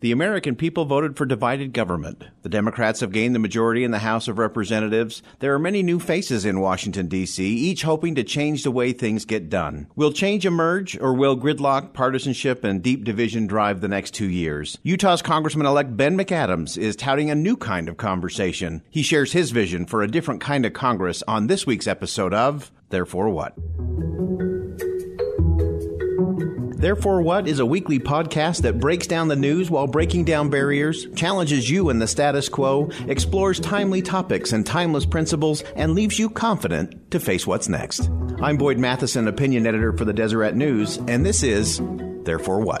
The American people voted for divided government. The Democrats have gained the majority in the House of Representatives. There are many new faces in Washington, D.C., each hoping to change the way things get done. Will change emerge, or will gridlock, partisanship, and deep division drive the next two years? Utah's Congressman elect Ben McAdams is touting a new kind of conversation. He shares his vision for a different kind of Congress on this week's episode of Therefore What? Therefore What is a weekly podcast that breaks down the news while breaking down barriers, challenges you in the status quo, explores timely topics and timeless principles, and leaves you confident to face what's next. I'm Boyd Matheson, opinion editor for the Deseret News, and this is Therefore What?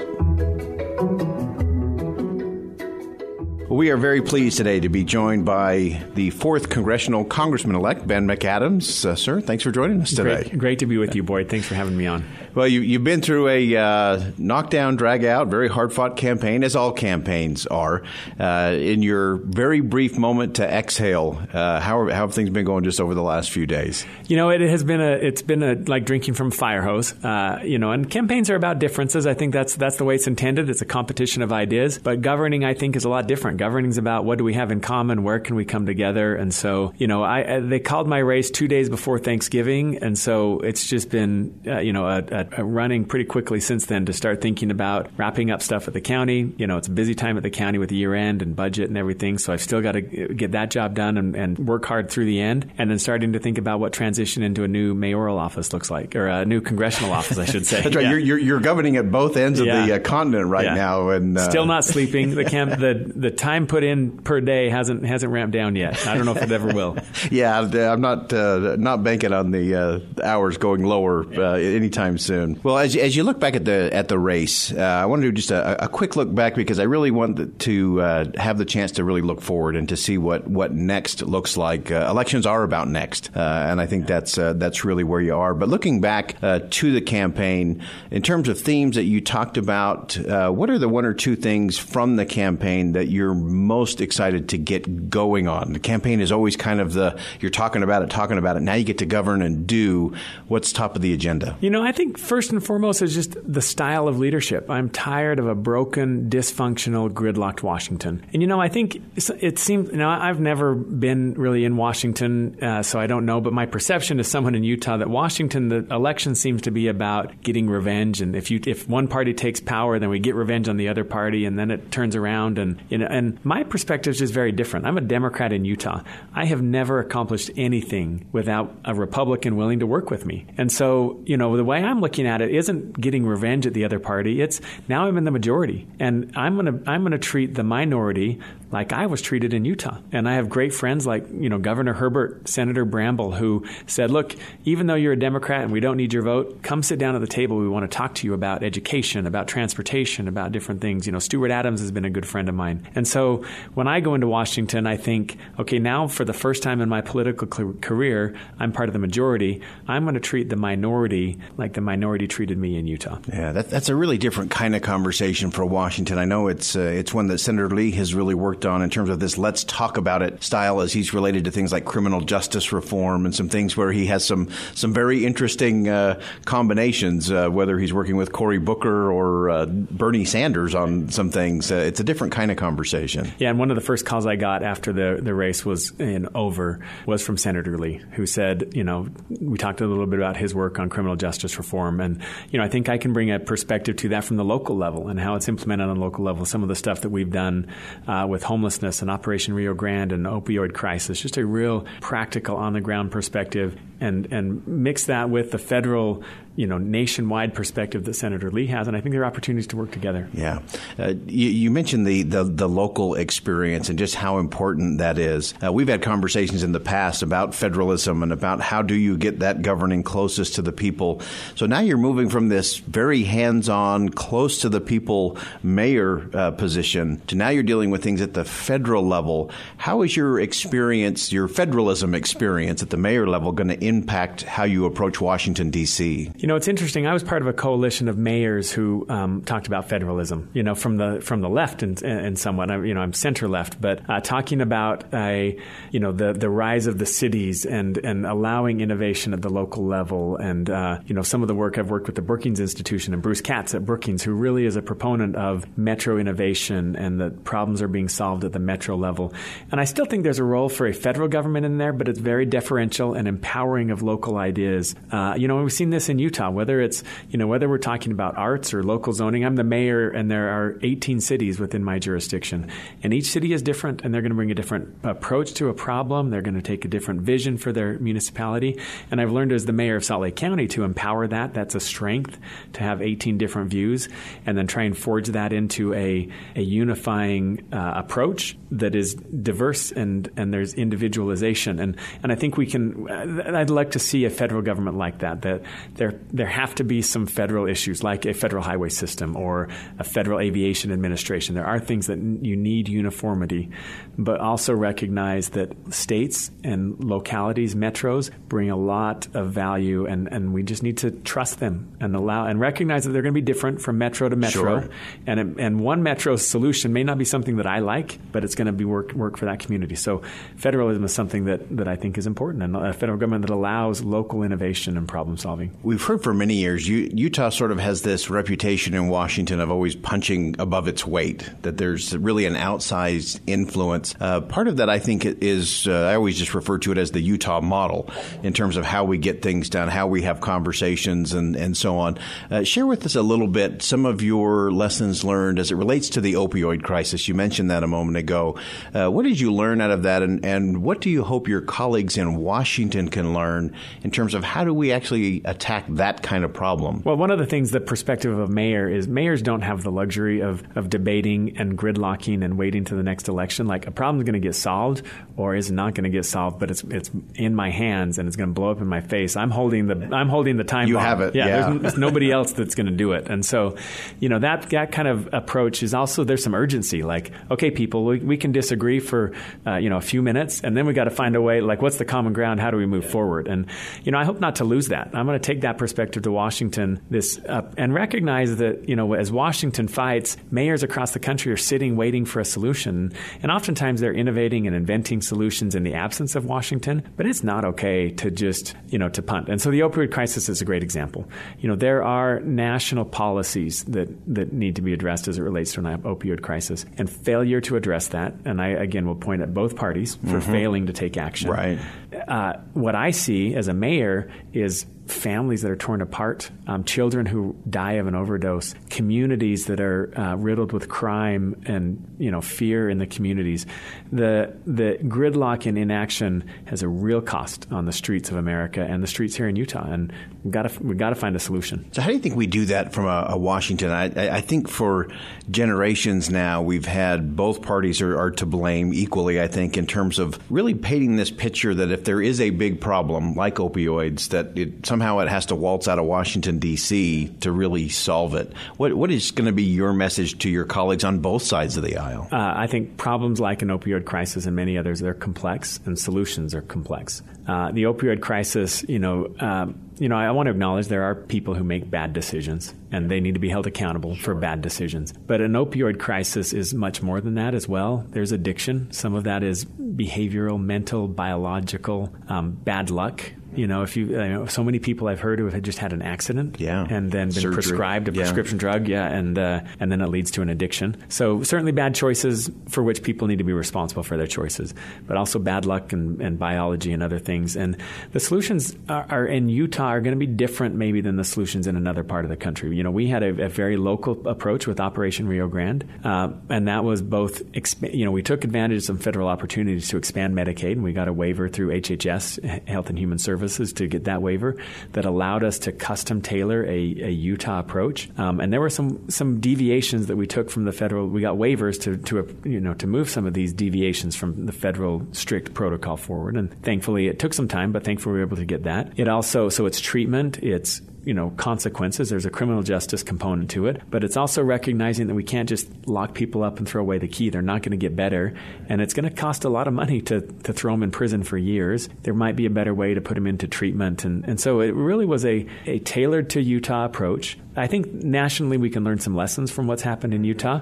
We are very pleased today to be joined by the fourth congressional congressman elect, Ben McAdams. Uh, sir, thanks for joining us today. Great, great, to be with you, Boyd. Thanks for having me on. Well, you, have been through a uh, knockdown, drag out, very hard fought campaign, as all campaigns are. Uh, in your very brief moment to exhale, uh, how, how, have things been going just over the last few days? You know, it has been a it's been a like drinking from a fire hose. Uh, you know, and campaigns are about differences. I think that's that's the way it's intended. It's a competition of ideas, but governing, I think, is a lot different. Governing is about what do we have in common, where can we come together, and so you know, I they called my race two days before Thanksgiving, and so it's just been uh, you know a, a running pretty quickly since then to start thinking about wrapping up stuff at the county. You know, it's a busy time at the county with the year end and budget and everything. So I've still got to get that job done and, and, work hard through the end. And then starting to think about what transition into a new mayoral office looks like, or a new congressional office, I should say. That's right. Yeah. You're, you're, you're, governing at both ends yeah. of the uh, continent right yeah. now, and uh... still not sleeping. The camp, the the time put in per day hasn't hasn't ramped down yet. I don't know if it ever will. yeah, I'm not uh, not banking on the uh, hours going lower uh, anytime soon. Well, as, as you look back at the at the race, uh, I want to do just a, a, quick look back because I really want to uh, have the chance to really look forward and to see what, what next looks like. Uh, elections are about next, uh, and I think that's uh, that's really where you are. But looking back uh, to the campaign, in terms of themes that you talked about, what are the one or two things from the campaign that you're most excited to get going on? The campaign is always kind of the you're talking about it, talking about it. Now you get to govern and do. What's top of the agenda? You know, I think first and foremost is just the style of leadership. I'm tired of a broken, dysfunctional, gridlocked Washington. And you know, I think it seems. You know, I've never been really in Washington, uh, so I don't know. But my perception as someone in Utah that Washington, the election seems to be about getting revenge. And if you if one party takes power, then we get revenge on the other party, and then it turns around. And you know, and my perspective is just very different. I'm a Democrat in Utah. I have never accomplished anything without a Republican willing to work with me. And so, you know, the way I'm looking at it isn't getting revenge at the other party. It's now I'm in the majority, and I'm gonna I'm gonna treat the minority like I was treated in Utah. And I have great friends like you know Governor Herbert, Senator Bramble, who said, "Look, even though you're a Democrat and we don't need your vote, come sit down at the table. We want to talk to you about education, about transportation, about different things." You know, Stuart Adams has been a good friend of mine, and so when I go into Washington, I think, okay, now for the first time in my political career, I'm part of the majority. I'm going to treat the minority like the minority treated me in Utah. Yeah, that, that's a really different kind of conversation for Washington. I know it's uh, it's one that Senator Lee has really worked on in terms of this "let's talk about it" style, as he's related to things like criminal justice reform and some things where he has some some very interesting uh, combinations. Uh, whether he's working with Cory Booker or uh, Bernie Sanders on some things, uh, it's a different kind of conversation. Yeah, and one of the first calls I got after the the race was in over was from Senator Lee, who said, you know, we talked a little bit about his work on criminal justice reform, and you know, I think I can bring a perspective to that from the local level and how it's implemented on local level. Some of the stuff that we've done uh, with homelessness and Operation Rio Grande and opioid crisis, just a real practical on the ground perspective, and and mix that with the federal you know nationwide perspective that Senator Lee has, and I think there are opportunities to work together. Yeah, uh, you, you, mentioned the, the, the local experience and just how important that is. Uh, we've had conversations in the past about federalism and about how do you get that governing closest to the people. So now you're moving from this very hands-on, close to the people mayor uh, position to now you're dealing with things at the federal level. How is your experience, your federalism experience at the mayor level, going to impact how you approach Washington D.C.? You know, it's interesting. I was part of a coalition of mayors who um, talked about federalism. You know, from the from the left and, and somewhat. I'm, you know, I'm center left, but uh, talking about a, you know, the the rise of the cities and and allowing innovation at the local level, and uh, you know, some of the work I've worked with the Brookings Institution and Bruce Katz at Brookings, who really is a proponent of metro innovation and that problems are being solved at the metro level. And I still think there's a role for a federal government in there, but it's very deferential and empowering of local ideas. Uh, you know, we've seen this in Utah, whether it's, you know, whether we're talking about arts or local zoning. I'm the mayor, and there are 18 cities within my jurisdiction. And each city is different, and they're going to bring a different approach to a problem. They're going to take a different vision for their municipality. And I've learned as the mayor of Salt Lake County to empower that. That's a strength to have 18 different views, and then try and forge that into a, a unifying uh, approach that is diverse and, and there's individualization. And, and I think we can, I'd like to see a federal government like that, that there, there have to be some federal issues like a federal highway system or a federal aviation administration. There are things that you need uniformity, but also recognize that states and localities, metros, bring a lot of value and, and we just need to trust them and allow and recognize that they're going to be different from metro to metro. Sure. And, and one metro solution may not be something that I like, but it's going to be work, work for that community. So federalism is something that, that I think is important and a federal government that allows local innovation and problem solving. We've heard for many years, Utah sort of has this reputation in Washington of always punching above its weight, that there's really an outsized influence. Uh, part of that, I think, is uh, I always just refer to it as the Utah model in terms of how we get things done, how we have conversations, and, and so on. Uh, share with us a little bit some of your lessons learned as it relates to the opioid crisis. You mentioned that a moment ago. Uh, what did you learn out of that, and, and what do you hope your colleagues in Washington can learn in terms of how do we actually attack that kind of problem? Well, one of the things, the perspective of mayor is mayors don't have the luxury of, of debating and gridlocking and waiting to the next election. Like a problem is going to get solved or is not going to get solved, but it's it's in my hands and it's going to blow up in my face. I'm holding the I'm holding the time. You bomb. have it. Yeah, yeah. There's, there's nobody else that's going to do it. And so, you know, that that kind of approach is also there's some urgency. Like, okay, people, we, we can disagree for uh, you know a few minutes, and then we got to find a way. Like, what's the common ground? How do we move forward? And you know, I hope not to lose that. I'm going to take that perspective to Washington this uh, and recognize that you know as Washington fights, mayors across the country are sitting waiting for a solution, and oftentimes they're innovating and inventing solutions in the absence of Washington. But it's not okay to just you know to punt. And so the opioid crisis is a great example. You know, there are national policies that that need to be addressed as it relates to an opioid crisis, and failure to address that. And I again will point at both parties for mm-hmm. failing to take action. Right. Uh, what I see as a mayor is families that are torn apart, um, children who die of an overdose, communities that are uh, riddled with crime and you know fear in the communities. The the gridlock and inaction has a real cost on the streets of America and the streets here in Utah, and we've got to we got to find a solution. So, how do you think we do that from a, a Washington? I, I, think for generations now, we've had both parties are, are to blame equally. I think in terms of really painting this picture that if there is a big problem like opioids, that it somehow somehow it has to waltz out of Washington D.C. to really solve it. What what is going to be your message to your colleagues on both sides of the aisle? Uh, I think problems like an opioid crisis and many others they're complex, and solutions are complex. Uh, the opioid crisis, you know. Um, you know, I want to acknowledge there are people who make bad decisions and they need to be held accountable sure. for bad decisions. But an opioid crisis is much more than that as well. There's addiction. Some of that is behavioral, mental, biological, um, bad luck. You know, if you, you know, so many people I've heard who have just had an accident, yeah. and then been Surgery. prescribed a yeah. prescription drug, yeah, and uh, and then it leads to an addiction. So certainly bad choices for which people need to be responsible for their choices, but also bad luck and, and biology and other things. And the solutions are, are in Utah are going to be different maybe than the solutions in another part of the country. You know, we had a, a very local approach with Operation Rio Grande, uh, and that was both, exp- you know, we took advantage of some federal opportunities to expand Medicaid, and we got a waiver through HHS, Health and Human Services, to get that waiver that allowed us to custom tailor a, a Utah approach. Um, and there were some some deviations that we took from the federal. We got waivers to to you know to move some of these deviations from the federal strict protocol forward, and thankfully it took some time, but thankfully we were able to get that. It also so it's treatment, it's you know consequences. There's a criminal justice component to it, but it's also recognizing that we can't just lock people up and throw away the key. They're not going to get better, and it's going to cost a lot of money to to throw them in prison for years. There might be a better way to put them into treatment, and and so it really was a a tailored to Utah approach. I think nationally we can learn some lessons from what's happened in Utah,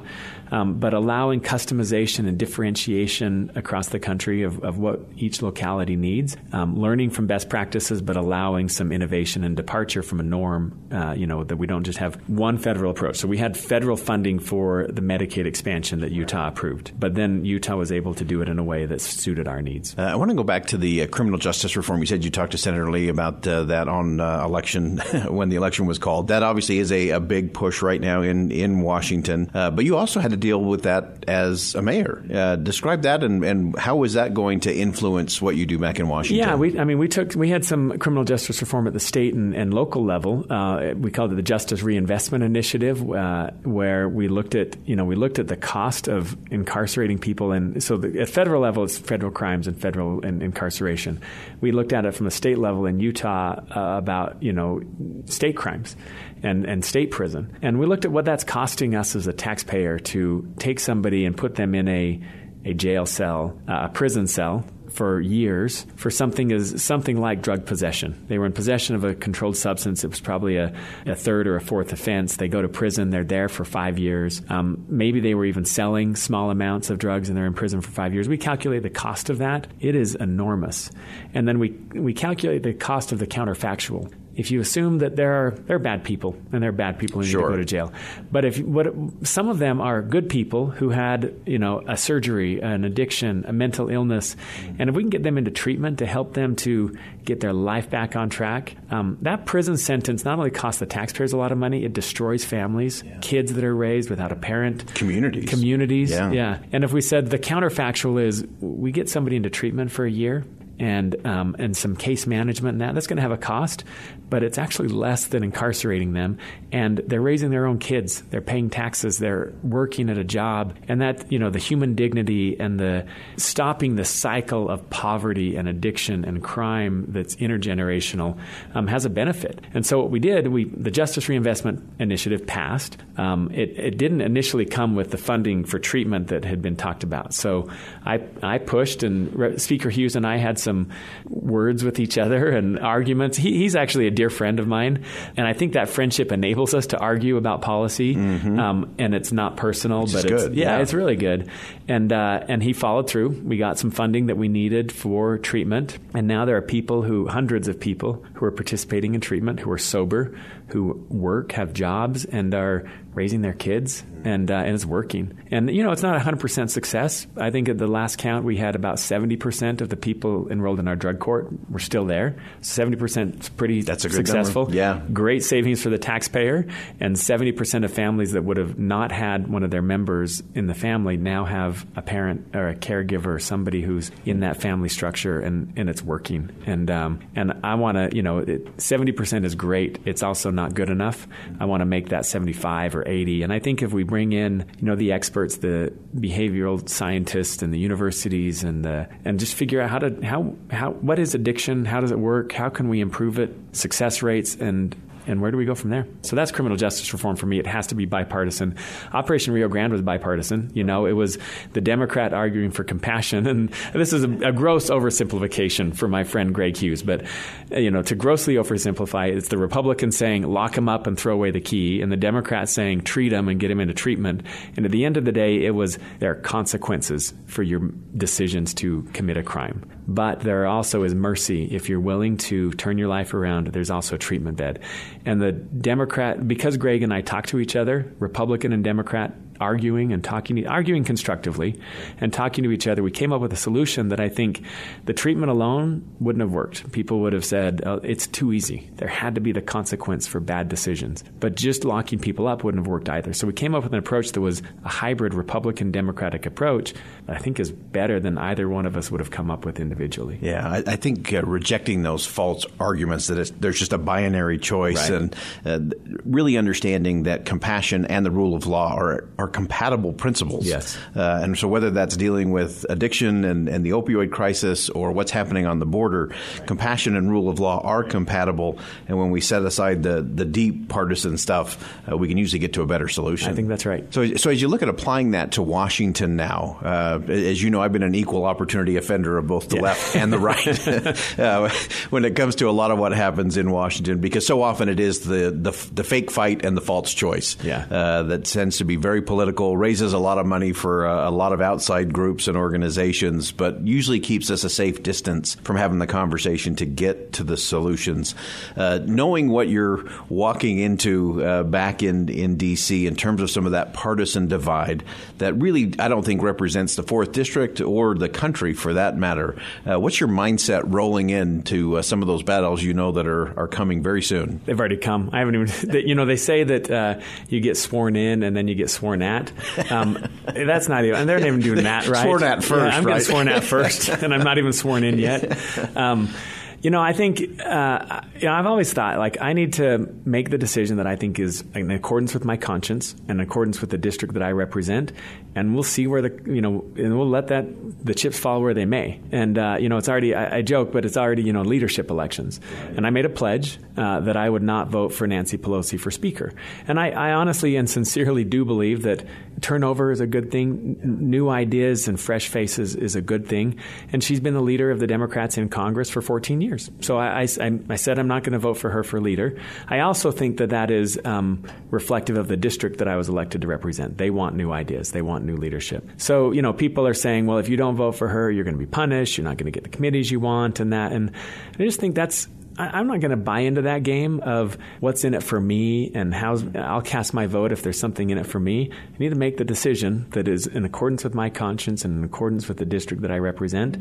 um, but allowing customization and differentiation across the country of, of what each locality needs, um, learning from best practices, but allowing some innovation and departure from a norm, uh, you know, that we don't just have one federal approach. So we had federal funding for the Medicaid expansion that Utah approved, but then Utah was able to do it in a way that suited our needs. Uh, I want to go back to the uh, criminal justice reform. You said you talked to Senator Lee about uh, that on uh, election when the election was called. That obviously is a, a big push right now in in Washington. Uh, but you also had to deal with that as a mayor. Uh, describe that and, and how is that going to influence what you do back in Washington? Yeah, we, I mean, we took we had some criminal justice reform at the state and, and local level. Uh, we called it the Justice Reinvestment Initiative, uh, where we looked at you know we looked at the cost of incarcerating people, and so the, at federal level it's federal crimes and federal incarceration. We looked at it from the state level in Utah uh, about you know state crimes and, and state prison. And we looked at what that's costing us as a taxpayer to take somebody and put them in a, a jail cell, uh, a prison cell, for years for something as something like drug possession. They were in possession of a controlled substance. It was probably a, a third or a fourth offense. They go to prison. They're there for five years. Um, maybe they were even selling small amounts of drugs and they're in prison for five years. We calculate the cost of that. It is enormous. And then we we calculate the cost of the counterfactual if you assume that there are there are bad people and there are bad people who need sure. to go to jail, but if what some of them are good people who had you know a surgery, an addiction, a mental illness, and if we can get them into treatment to help them to get their life back on track, um, that prison sentence not only costs the taxpayers a lot of money, it destroys families, yeah. kids that are raised without a parent, communities, communities, yeah. yeah. And if we said the counterfactual is we get somebody into treatment for a year and um, and some case management and that that's going to have a cost, but it's actually less than incarcerating them. And they're raising their own kids. They're paying taxes. They're working at a job, and that you know the human dignity and the stopping the cycle of poverty and addiction and crime that's intergenerational um, has a benefit. And so what we did, we the Justice Reinvestment Initiative passed. Um, it, it didn't initially come with the funding for treatment that had been talked about. So I I pushed, and Speaker Hughes and I had some words with each other and arguments. He, he's actually a dear friend of mine, and I think that friendship enables us to argue about policy. Mm-hmm. Um, and it's not personal, Which but it's good. Yeah, yeah, it's really good. And uh, and he followed through. We got some funding that we needed for treatment, and now there are people who, hundreds of people, who are participating in treatment, who are sober, who work, have jobs, and are raising their kids, and uh, and it's working. And you know, it's not 100% success. I think at the last count, we had about 70% of the people enrolled in our drug court were still there. 70% is pretty That's a successful. Number. Yeah, great savings for the taxpayer, and 70% of families that would have not had one of their members in the family now have a parent or a caregiver, or somebody who's in that family structure, and, and it's working. And um, and I want to, you know, it, 70% is great. It's also not good enough. I want to make that 75 or 80. And I think if we bring in, you know, the experts, the behavioral scientists and the universities and the, and just figure out how to, how, how, what is addiction? How does it work? How can we improve it? Success rates and and where do we go from there? So that's criminal justice reform for me. It has to be bipartisan. Operation Rio Grande was bipartisan. You know, it was the Democrat arguing for compassion, and this is a, a gross oversimplification for my friend Greg Hughes. But uh, you know, to grossly oversimplify, it's the Republican saying lock him up and throw away the key, and the Democrat saying treat him and get him into treatment. And at the end of the day, it was there are consequences for your decisions to commit a crime. But there also is mercy if you're willing to turn your life around. There's also a treatment bed. And the Democrat, because Greg and I talk to each other, Republican and Democrat, arguing and talking, arguing constructively, and talking to each other, we came up with a solution that I think the treatment alone wouldn't have worked. People would have said oh, it's too easy. There had to be the consequence for bad decisions. But just locking people up wouldn't have worked either. So we came up with an approach that was a hybrid Republican Democratic approach that I think is better than either one of us would have come up with individually. Yeah, I, I think uh, rejecting those false arguments that there's just a binary choice right. and uh, really understanding that compassion and the rule of law are, are are compatible principles. Yes. Uh, and so whether that's dealing with addiction and, and the opioid crisis or what's happening on the border, compassion and rule of law are compatible. And when we set aside the, the deep partisan stuff, uh, we can usually get to a better solution. I think that's right. So, so as you look at applying that to Washington now, uh, as you know, I've been an equal opportunity offender of both the yeah. left and the right uh, when it comes to a lot of what happens in Washington, because so often it is the, the, the fake fight and the false choice yeah. uh, that tends to be very political, raises a lot of money for uh, a lot of outside groups and organizations, but usually keeps us a safe distance from having the conversation to get to the solutions. Uh, knowing what you're walking into uh, back in, in D.C. in terms of some of that partisan divide that really, I don't think, represents the 4th District or the country for that matter. Uh, what's your mindset rolling into uh, some of those battles you know that are, are coming very soon? They've already come. I haven't even, you know, they say that uh, you get sworn in and then you get sworn at. Um, that's not even, and they're not even doing that, right? Sworn at first. Yeah, I'm right? getting sworn at first, and I'm not even sworn in yet. Um, you know, I think uh, you know, I've always thought like I need to make the decision that I think is in accordance with my conscience and in accordance with the district that I represent, and we'll see where the you know, and we'll let that the chips fall where they may. And uh, you know, it's already I, I, joke, but it's already you know leadership elections, and I made a pledge uh, that I would not vote for Nancy Pelosi for Speaker, and I, I honestly and sincerely do believe that turnover is a good thing, new ideas and fresh faces is a good thing, and she's been the leader of the Democrats in Congress for 14 years. So I, I, I said I'm not going to vote for her for leader. I also think that that is um, reflective of the district that I was elected to represent. They want new ideas. They want new leadership. So you know, people are saying, well, if you don't vote for her, you're going to be punished. You're not going to get the committees you want, and that. And I just think that's I'm not going to buy into that game of what's in it for me and how I'll cast my vote if there's something in it for me. I need to make the decision that is in accordance with my conscience and in accordance with the district that I represent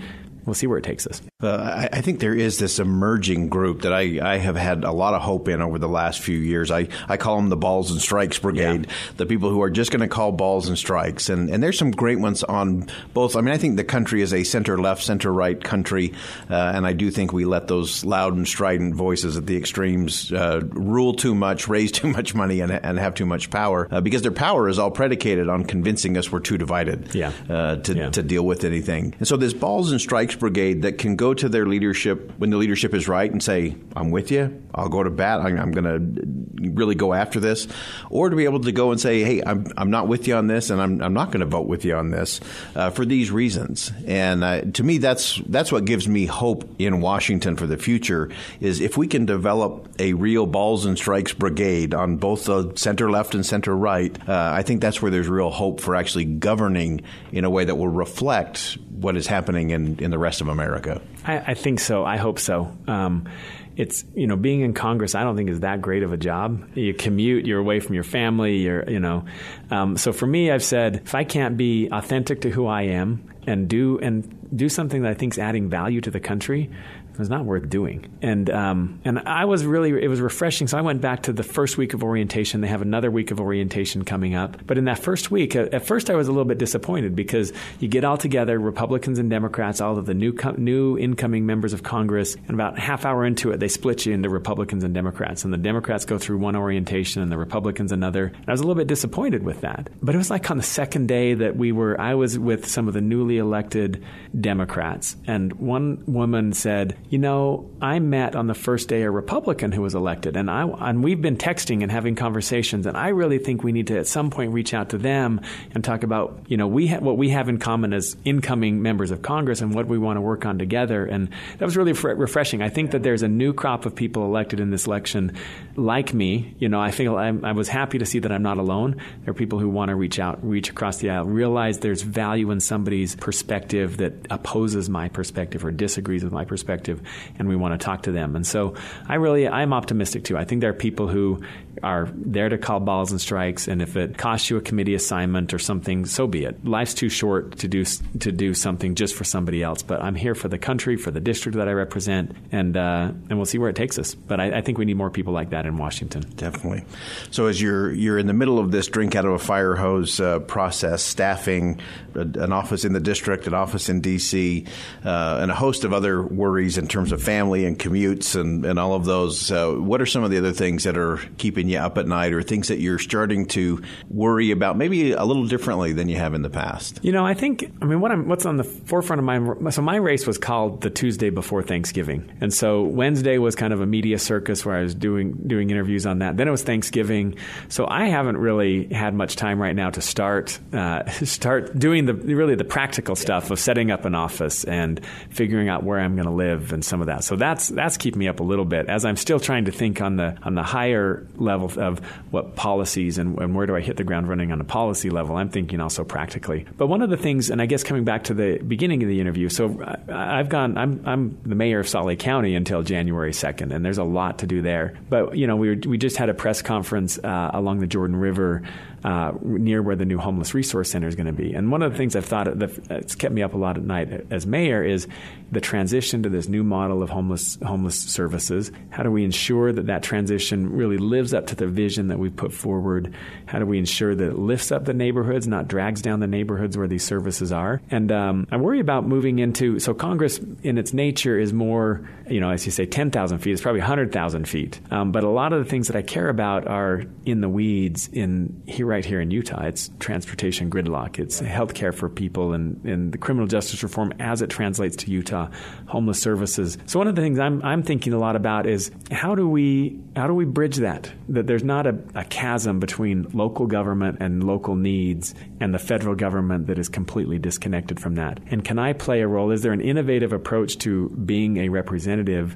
we'll see where it takes us. Uh, I, I, think there is this emerging group that I, I, have had a lot of hope in over the last few years. I, I call them the Balls and Strikes Brigade, yeah. the people who are just going to call balls and strikes. And, and there's some great ones on both. I mean, I think the country is a center left, center right country. Uh, and I do think we let those loud and strident voices at the extremes uh, rule too much, raise too much money, and, and have too much power uh, because their power is all predicated on convincing us we're too divided yeah. Uh, to, yeah. to deal with anything. And so this Balls and Strikes brigade that can go to their leadership when the leadership is right and say, I'm with you, I'll go to bat, I'm, I'm going to really go after this, or to be able to go and say, hey, I'm, I'm not with you on this and I'm, I'm not going to vote with you on this uh, for these reasons. And uh, to me, that's, that's what gives me hope in Washington for the future is if we can develop a real balls and strikes brigade on both the center left and center right, uh, I think that's where there's real hope for actually governing in a way that will reflect what is happening in, in the rest of America? I, I think so. I hope so. Um, it's you know being in Congress. I don't think is that great of a job. You commute, you're away from your family. You're you know, um, so for me, I've said if I can't be authentic to who I am and do and do something that I think is adding value to the country, it was not worth doing. And um, and I was really it was refreshing. So I went back to the first week of orientation. They have another week of orientation coming up. But in that first week, at first I was a little bit disappointed because you get all together, Republicans and Democrats, all of the new new incoming members of Congress, and about half hour into it, they split you into Republicans and Democrats, and the Democrats go through one orientation and the Republicans another. And I was a little bit disappointed with that. But it was like on the second day that we were, I was with some of the newly elected Democrats, and one woman said you know, I met on the first day a Republican who was elected, and I and we've been texting and having conversations, and I really think we need to at some point reach out to them and talk about, you know, we ha- what we have in common as incoming members of Congress and what we want to work on together, and that was really fre- refreshing. I think that there's a new crop of people elected in this election, like me. You know, I feel I'm, I was happy to see that I'm not alone. There are people who want to reach out, reach across the aisle, realize there's value in somebody's perspective that opposes my perspective or disagrees with my perspective perspective, and we want to talk to them. And so I really, I'm optimistic too. I think there are people who are there to call balls and strikes, and if it costs you a committee assignment or something, so be it. Life's too short to do to do something just for somebody else. But I'm here for the country, for the district that I represent, and uh, and we'll see where it takes us. But I, I, think we need more people like that in Washington. Definitely. So as you're you're in the middle of this drink out of a fire hose uh, process, staffing an office in the district, an office in D.C., uh, and a host of other worries and in terms of family and commutes and, and all of those. What are some of the other things that are keeping you up at night or things that you're starting to worry about maybe a little differently than you have in the past? You know, I think, I mean, what what's on the forefront of my, so my race was called the Tuesday before Thanksgiving. And so Wednesday was kind of a media circus where I was doing, doing interviews on that. Then it was Thanksgiving. So I haven't really had much time right now to start, uh, start doing the, really the practical stuff of setting up an office and figuring out where I'm going to live and some of that. So that's, that's keeping me up a little bit as I'm still trying to think on the, on the higher level of what policies and, and where do I hit the ground running on a policy level. I'm thinking also practically. But one of the things, and I guess coming back to the beginning of the interview, so I've gone, I'm, I'm the mayor of Salt Lake County until January 2nd, and there's a lot to do there. But, you know, we, were, we just had a press conference uh, along the Jordan River uh, near where the new homeless resource center is going to be. And one of the things I've thought that's kept me up a lot at night as mayor is the transition to this new model of homeless homeless services. How do we ensure that that transition really lives up to the vision that we've put forward? How do we ensure that it lifts up the neighborhoods, not drags down the neighborhoods where these services are? And um, I worry about moving into so Congress in its nature is more, you know, as you say, ten thousand feet. It's probably hundred thousand feet. Um, but a lot of the things that I care about are in the weeds in here right here in Utah. It's transportation gridlock. It's health care for people and, and the criminal justice reform as it translates to Utah, homeless services. So one of the things I'm, I'm thinking a lot about is how do we how do we bridge that? That there's not a, a chasm between local government and local needs and the federal government that is completely disconnected from that. And can I play a role? Is there an innovative approach to being a representative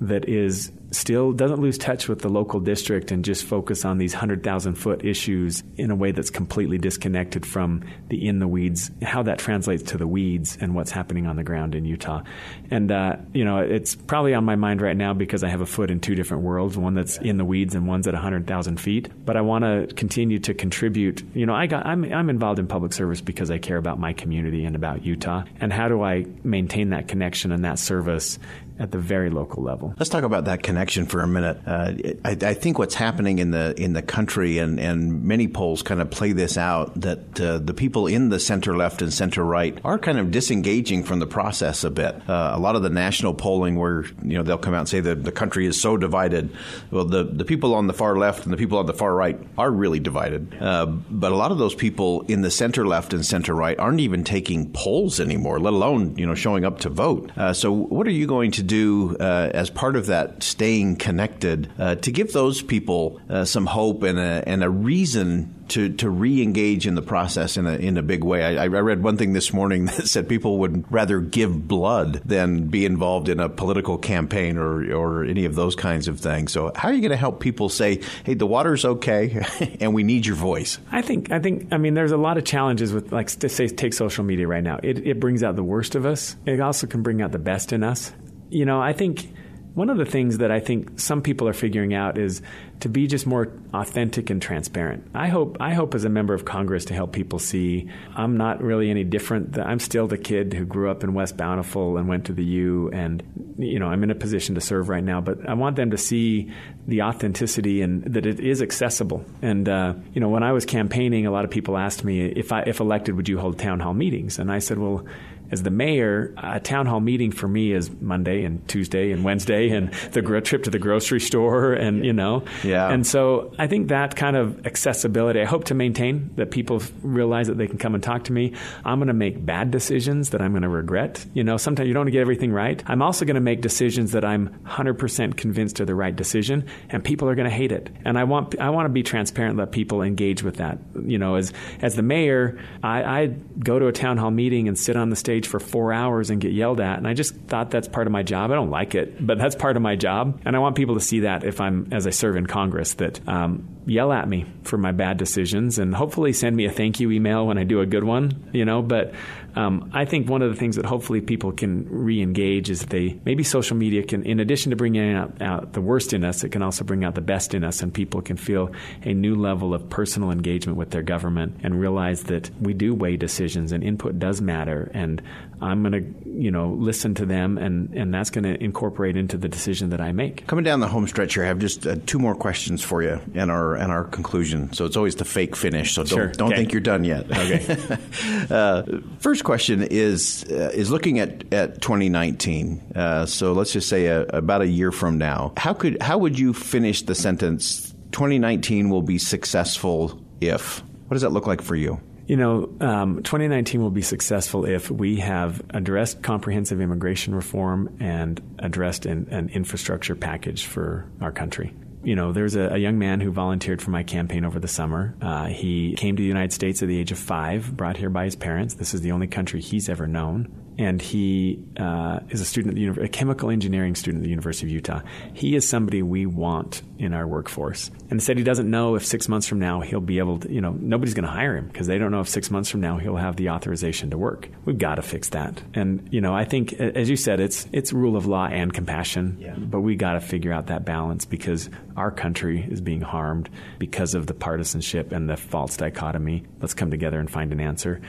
that is still doesn't lose touch with the local district and just focus on these 100,000 foot issues in a way that's completely disconnected from the in the weeds, how that translates to the weeds and what's happening on the ground in Utah. And, uh, you know, it's probably on my mind right now because I have a foot in two different worlds, one that's in the weeds and one's at 100,000 feet. But I want to continue to contribute. You know, I got, I'm, I'm involved in public service because I care about my community and about Utah. And how do I maintain that connection and that service at the very local level. Let's talk about that connection for a minute. Uh, I, I, think what's happening in the in the country, and, and many polls kind of play this out, that uh, the people in the center left and center right are kind of disengaging from the process a bit. Uh, a lot of the national polling, where you know they'll come out and say that the country is so divided. Well, the the people on the far left and the people on the far right are really divided. Uh, but a lot of those people in the center left and center right aren't even taking polls anymore, let alone you know showing up to vote. Uh, so, what are you going to do uh, as part of that staying connected uh, to give those people uh, some hope and a, and a reason to, to re-engage in the process in a, in a big way. I, I read one thing this morning that said people would rather give blood than be involved in a political campaign or, or any of those kinds of things. So how are you going to help people say, hey, the water's okay and we need your voice? I think, I think, I mean, there's a lot of challenges with, like, to say, take social media right now. It, it brings out the worst of us. It also can bring out the best in us you know, I think one of the things that I think some people are figuring out is to be just more authentic and transparent. I hope I hope as a member of Congress to help people see I'm not really any different. I'm still the kid who grew up in West Bountiful and went to the U and you know, I'm in a position to serve right now, but I want them to see the authenticity and that it is accessible. And uh, you know, when I was campaigning, a lot of people asked me if I if elected would you hold town hall meetings? And I said, well, as the mayor, a town hall meeting for me is Monday and Tuesday and Wednesday and the gro- trip to the grocery store and you know. Yeah. And so I think that kind of accessibility I hope to maintain that people realize that they can come and talk to me. I'm going to make bad decisions that I'm going to regret. You know, sometimes you don't get everything right. I'm also going to make decisions that I'm 100% convinced are the right decision and people are going to hate it. And I want I want to be transparent let people engage with that. You know, as as the mayor, I, I go to a town hall meeting and sit on the stage stage for four hours and get yelled at. And I just thought that's part of my job. I don't like it, but that's part of my job. And I want people to see that if I'm, as I serve in Congress, that um, yell at me for my bad decisions and hopefully send me a thank you email when I do a good one, you know. But um, I think one of the things that hopefully people can re engage is they maybe social media can, in addition to bringing out, out, the worst in us, it can also bring out the best in us, and people can feel a new level of personal engagement with their government and realize that we do weigh decisions and input does matter. And I'm going to, you know, listen to them, and, and that's going to incorporate into the decision that I make. Coming down the home stretch here, I have just uh, two more questions for you, and our and our conclusion. So it's always the fake finish. So don't Sure. don't Okay. think you're done yet. Okay. uh, first question is uh, is looking at at 2019. Uh, so let's just say a, about a year from now. How could how would you finish the sentence? 2019 will be successful if. What does that look like for you? You know, um, 2019 will be successful if we have addressed comprehensive immigration reform and addressed an, an infrastructure package for our country. You know, there's a, a young man who volunteered for my campaign over the summer. Uh, he came to the United States at the age of five, brought here by his parents. This is the only country he's ever known. And he uh, is a student at the a chemical engineering student at the University of Utah. He is somebody we want in our workforce. And said he doesn't know if six months from now he'll be able to, you know, nobody's going to hire him because they don't know if six months from now he'll have the authorization to work. We've got to fix that. And, you know, I think, as you said, it's, it's rule of law and compassion, Yeah. but we got to figure out that balance because our country is being harmed because of the partisanship and the false dichotomy. Let's come together and find an answer.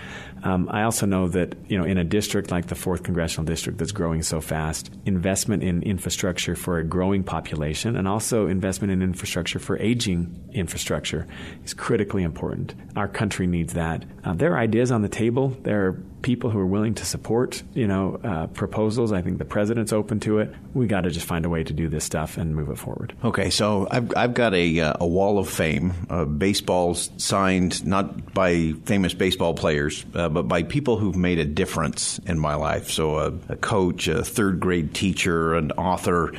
Um, I also know that, you know, in a district like the fourth congressional district that's growing so fast, investment in infrastructure for a growing population and also investment in infrastructure for aging infrastructure is critically important. Our country needs that. Uh, there are ideas on the table. There are people who are willing to support, you know, uh, proposals. I think the president's open to it. We got to just find a way to do this stuff and move it forward. Okay, so I've, I've got a, uh, a wall of fame, uh, baseballs signed not by famous baseball players, uh, but by people who've made a difference in my life. So a, a coach, a third grade teacher, an author.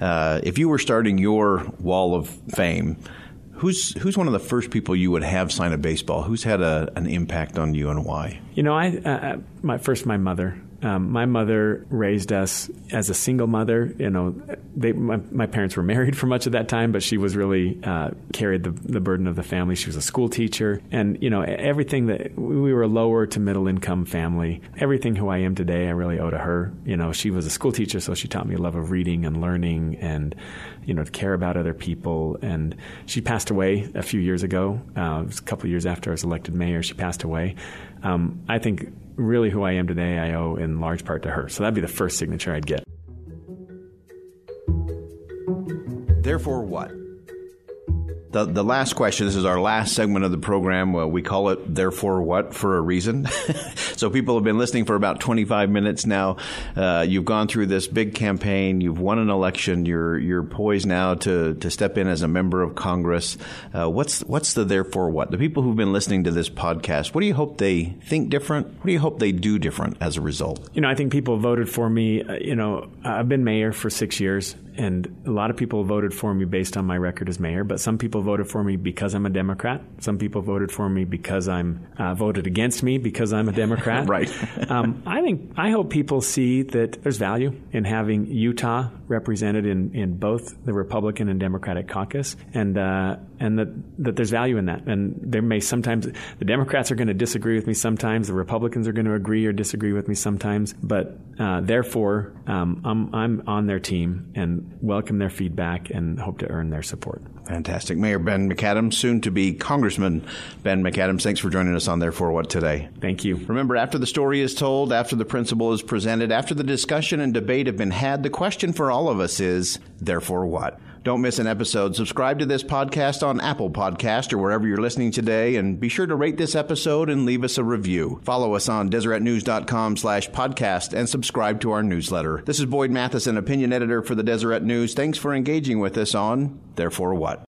Uh, if you were starting your wall of fame, who's who's one of the first people you would have sign a baseball? Who's had a, an impact on you and why? You know, I uh, my first my mother. Um, my mother raised us as a single mother. You know, they, my, my parents were married for much of that time, but she was really uh, carried the, the burden of the family. She was a school teacher, and you know everything that we were a lower to middle income family. Everything who I am today, I really owe to her. You know, she was a school teacher, so she taught me a love of reading and learning, and you know, to care about other people. And she passed away a few years ago. Uh, it was a couple of years after I was elected mayor. She passed away. Um, I think really who I am today, I owe in large part to her. So that'd be the first signature I'd get. Therefore, what? The, the last question, this is our last segment of the program. Well, we call it Therefore What for a reason. so people have been listening for about 25 minutes now. Uh, you've gone through this big campaign. You've won an election. You're, you're poised now to, to step in as a member of Congress. Uh, what's, what's the Therefore What? The people who've been listening to this podcast, what do you hope they think different? What do you hope they do different as a result? You know, I think people voted for me. Uh, you know, I've been mayor for six years, and a lot of people voted for me based on my record as mayor, but some people voted for me because I'm a Democrat. Some people voted for me because I'm uh, voted against me because I'm a Democrat. Right. um, I think I hope people see that there's value in having Utah represented in, in both the Republican and Democratic caucus, and uh, and that that there's value in that. And there may sometimes the Democrats are going to disagree with me sometimes, the Republicans are going to agree or disagree with me sometimes, but uh, therefore um, I'm I'm on their team and welcome their feedback and hope to earn their support. Fantastic. Mayor Ben McAdams, soon to be Congressman Ben McAdams, thanks for joining us on Therefore What today. Thank you. Remember, after the story is told, after the principle is presented, after the discussion and debate have been had, the question for all of us is, therefore what? Don't miss an episode. Subscribe to this podcast on Apple Podcast or wherever you're listening today, and be sure to rate this episode and leave us a review. Follow us on DeseretNews.com slash podcast and subscribe to our newsletter. This is Boyd Matheson, opinion editor for the Deseret News. Thanks for engaging with us on Therefore What?